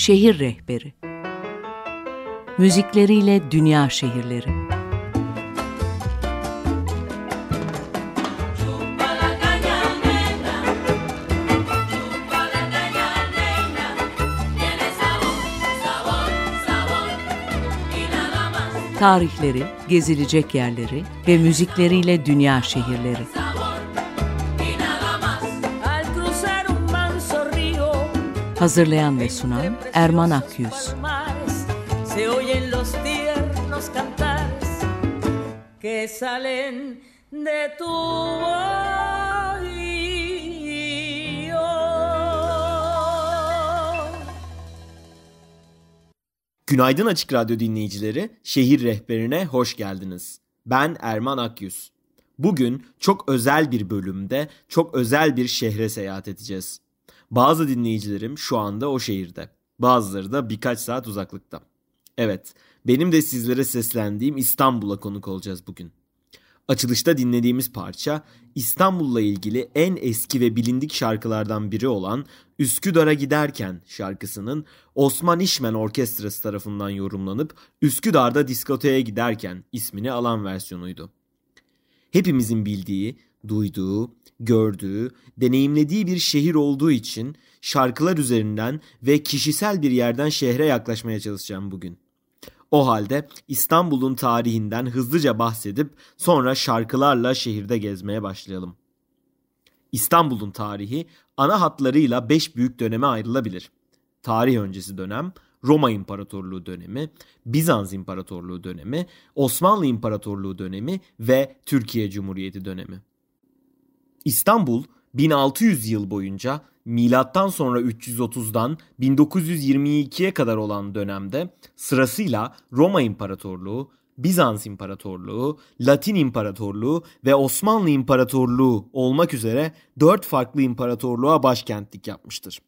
Şehir Rehberi Müzikleriyle Dünya Şehirleri Tarihleri, gezilecek yerleri ve müzikleriyle dünya şehirleri. Hazırlayan ve sunan Erman Akyüz. que salen de tu Günaydın Açık Radyo dinleyicileri, Şehir Rehberine hoş geldiniz. Ben Erman Akyüz. Bugün çok özel bir bölümde çok özel bir şehre seyahat edeceğiz. Bazı dinleyicilerim şu anda o şehirde. Bazıları da birkaç saat uzaklıkta. Evet, benim de sizlere seslendiğim İstanbul'a konuk olacağız bugün. Açılışta dinlediğimiz parça İstanbul'la ilgili en eski ve bilindik şarkılardan biri olan Üsküdar'a giderken şarkısının Osman İşmen Orkestrası tarafından yorumlanıp Üsküdar'da diskoteye giderken ismini alan versiyonuydu. Hepimizin bildiği, duyduğu, gördüğü, deneyimlediği bir şehir olduğu için şarkılar üzerinden ve kişisel bir yerden şehre yaklaşmaya çalışacağım bugün. O halde İstanbul'un tarihinden hızlıca bahsedip sonra şarkılarla şehirde gezmeye başlayalım. İstanbul'un tarihi ana hatlarıyla beş büyük döneme ayrılabilir. Tarih öncesi dönem, Roma İmparatorluğu dönemi, Bizans İmparatorluğu dönemi, Osmanlı İmparatorluğu dönemi ve Türkiye Cumhuriyeti dönemi. İstanbul 1600 yıl boyunca milattan sonra 330'dan 1922'ye kadar olan dönemde sırasıyla Roma İmparatorluğu, Bizans İmparatorluğu, Latin İmparatorluğu ve Osmanlı İmparatorluğu olmak üzere dört farklı imparatorluğa başkentlik yapmıştır.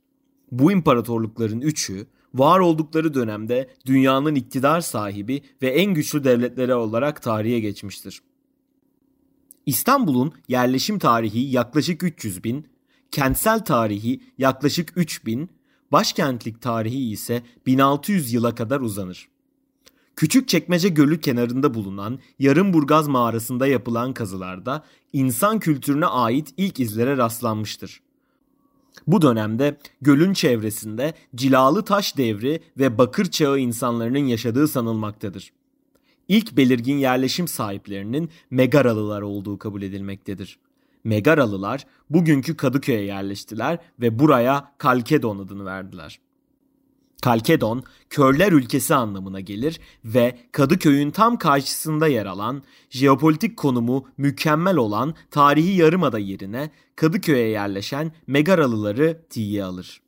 Bu imparatorlukların üçü var oldukları dönemde dünyanın iktidar sahibi ve en güçlü devletleri olarak tarihe geçmiştir. İstanbul'un yerleşim tarihi yaklaşık 300 bin, kentsel tarihi yaklaşık 3000, başkentlik tarihi ise 1600 yıla kadar uzanır. Küçük Çekmece Gölü kenarında bulunan Yarımburgaz mağarasında yapılan kazılarda insan kültürüne ait ilk izlere rastlanmıştır. Bu dönemde gölün çevresinde cilalı taş devri ve bakır çağı insanların yaşadığı sanılmaktadır. İlk belirgin yerleşim sahiplerinin Megaralılar olduğu kabul edilmektedir. Megaralılar bugünkü Kadıköy'e yerleştiler ve buraya Kalkedon adını verdiler. Kalkedon, körler ülkesi anlamına gelir ve Kadıköy'ün tam karşısında yer alan, jeopolitik konumu mükemmel olan tarihi yarımada yerine Kadıköy'e yerleşen Megaralıları tiye alır.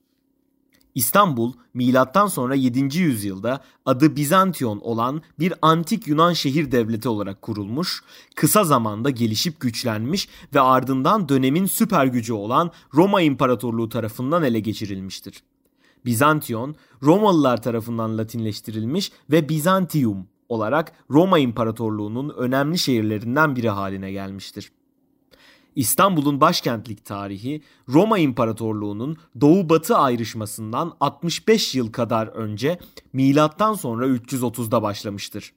İstanbul milattan sonra 7. yüzyılda adı Bizantiyon olan bir antik Yunan şehir devleti olarak kurulmuş, kısa zamanda gelişip güçlenmiş ve ardından dönemin süper gücü olan Roma İmparatorluğu tarafından ele geçirilmiştir. Bizantiyon, Romalılar tarafından Latinleştirilmiş ve Bizantium olarak Roma İmparatorluğu'nun önemli şehirlerinden biri haline gelmiştir. İstanbul'un başkentlik tarihi Roma İmparatorluğu'nun doğu-batı ayrışmasından 65 yıl kadar önce milattan sonra 330'da başlamıştır.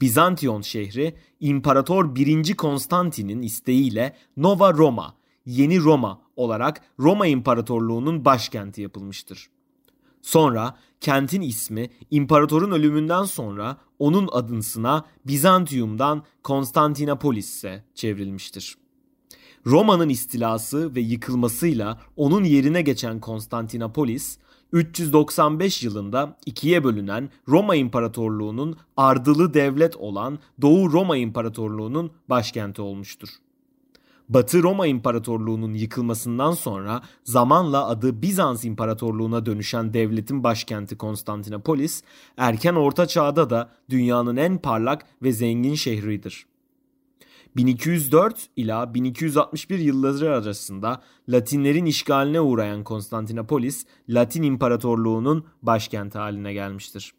Bizantiyon şehri İmparator 1. Konstantin'in isteğiyle Nova Roma, Yeni Roma olarak Roma İmparatorluğu'nun başkenti yapılmıştır. Sonra kentin ismi imparatorun ölümünden sonra onun adısına Bizantium'dan Konstantinopolis'e çevrilmiştir. Roma'nın istilası ve yıkılmasıyla onun yerine geçen Konstantinopolis, 395 yılında ikiye bölünen Roma İmparatorluğu'nun ardılı devlet olan Doğu Roma İmparatorluğu'nun başkenti olmuştur. Batı Roma İmparatorluğu'nun yıkılmasından sonra zamanla adı Bizans İmparatorluğu'na dönüşen devletin başkenti Konstantinopolis, erken Orta Çağ'da da dünyanın en parlak ve zengin şehridir. 1204 ila 1261 yılları arasında Latinlerin işgaline uğrayan Konstantinopolis, Latin İmparatorluğu'nun başkenti haline gelmiştir.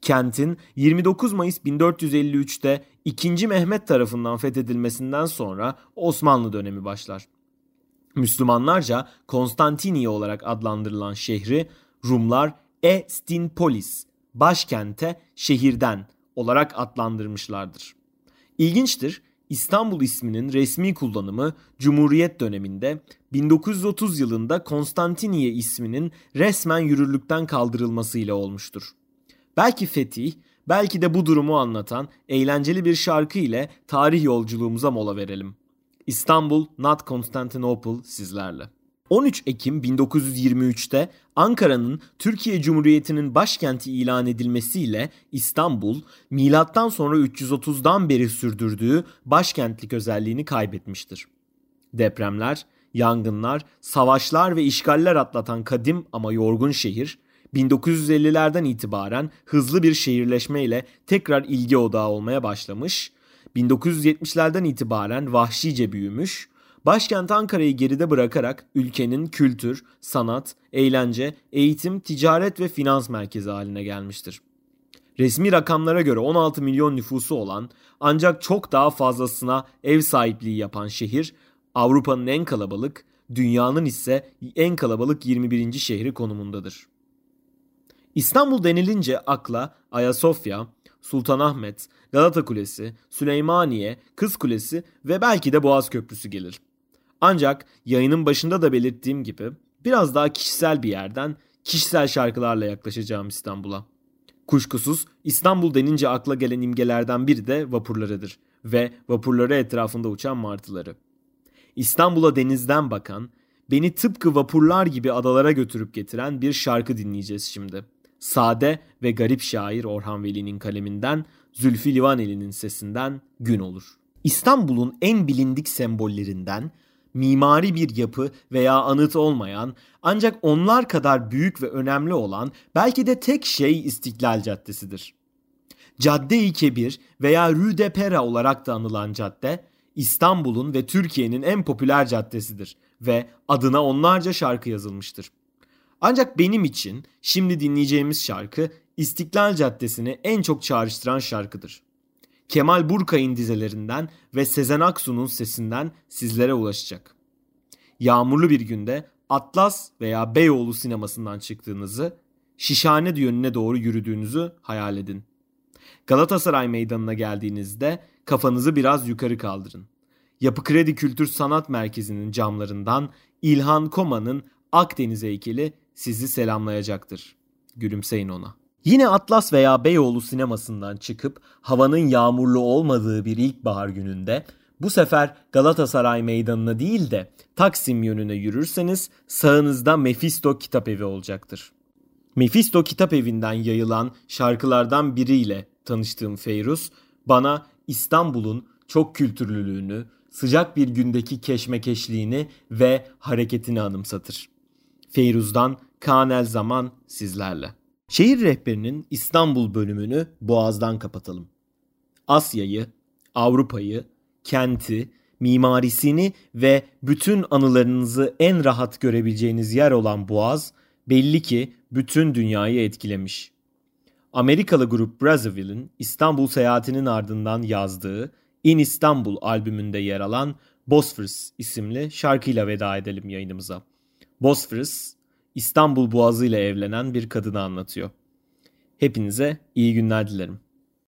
Kentin 29 Mayıs 1453'te 2. Mehmet tarafından fethedilmesinden sonra Osmanlı dönemi başlar. Müslümanlarca Konstantiniye olarak adlandırılan şehri Rumlar Estinpolis, başkente, şehirden olarak adlandırmışlardır. İlginçtir, İstanbul isminin resmi kullanımı Cumhuriyet döneminde 1930 yılında Konstantiniye isminin resmen yürürlükten kaldırılmasıyla olmuştur. Belki fetih, belki de bu durumu anlatan eğlenceli bir şarkı ile tarih yolculuğumuza mola verelim. İstanbul, not Constantinople sizlerle. 13 Ekim 1923'te Ankara'nın Türkiye Cumhuriyeti'nin başkenti ilan edilmesiyle İstanbul, milattan sonra 330'dan beri sürdürdüğü başkentlik özelliğini kaybetmiştir. Depremler, yangınlar, savaşlar ve işgaller atlatan kadim ama yorgun şehir, 1950'lerden itibaren hızlı bir şehirleşmeyle tekrar ilgi odağı olmaya başlamış, 1970'lerden itibaren vahşice büyümüş, Başkent Ankara'yı geride bırakarak ülkenin kültür, sanat, eğlence, eğitim, ticaret ve finans merkezi haline gelmiştir. Resmi rakamlara göre 16 milyon nüfusu olan ancak çok daha fazlasına ev sahipliği yapan şehir Avrupa'nın en kalabalık, dünyanın ise en kalabalık 21. şehri konumundadır. İstanbul denilince akla Ayasofya, Sultanahmet, Galata Kulesi, Süleymaniye, Kız Kulesi ve belki de Boğaz Köprüsü gelir. Ancak yayının başında da belirttiğim gibi biraz daha kişisel bir yerden kişisel şarkılarla yaklaşacağım İstanbul'a. Kuşkusuz İstanbul denince akla gelen imgelerden biri de vapurlarıdır ve vapurları etrafında uçan martıları. İstanbul'a denizden bakan, beni tıpkı vapurlar gibi adalara götürüp getiren bir şarkı dinleyeceğiz şimdi. Sade ve garip şair Orhan Veli'nin kaleminden, Zülfü Livaneli'nin sesinden Gün Olur. İstanbul'un en bilindik sembollerinden mimari bir yapı veya anıt olmayan ancak onlar kadar büyük ve önemli olan belki de tek şey İstiklal Caddesi'dir. Cadde-i Kebir veya Rue de Pera olarak da anılan cadde İstanbul'un ve Türkiye'nin en popüler caddesidir ve adına onlarca şarkı yazılmıştır. Ancak benim için şimdi dinleyeceğimiz şarkı İstiklal Caddesi'ni en çok çağrıştıran şarkıdır. Kemal Burkay'ın dizelerinden ve Sezen Aksu'nun sesinden sizlere ulaşacak. Yağmurlu bir günde Atlas veya Beyoğlu sinemasından çıktığınızı, Şişhane yönüne doğru yürüdüğünüzü hayal edin. Galatasaray Meydanı'na geldiğinizde kafanızı biraz yukarı kaldırın. Yapı Kredi Kültür Sanat Merkezi'nin camlarından İlhan Koma'nın Akdeniz heykeli sizi selamlayacaktır. Gülümseyin ona. Yine Atlas veya Beyoğlu sinemasından çıkıp havanın yağmurlu olmadığı bir ilkbahar gününde bu sefer Galatasaray Meydanı'na değil de Taksim yönüne yürürseniz sağınızda Mephisto Kitap Evi olacaktır. Mephisto Kitap Evi'nden yayılan şarkılardan biriyle tanıştığım Feyruz bana İstanbul'un çok kültürlülüğünü, sıcak bir gündeki keşmekeşliğini ve hareketini anımsatır. Feyruz'dan Kanel Zaman sizlerle. Şehir rehberinin İstanbul bölümünü Boğaz'dan kapatalım. Asya'yı, Avrupa'yı, kenti, mimarisini ve bütün anılarınızı en rahat görebileceğiniz yer olan Boğaz belli ki bütün dünyayı etkilemiş. Amerikalı grup Brazzaville'in İstanbul seyahatinin ardından yazdığı In İstanbul albümünde yer alan Bosphorus isimli şarkıyla veda edelim yayınımıza. Bosphorus, İstanbul Boğazı ile evlenen bir kadını anlatıyor. Hepinize iyi günler dilerim.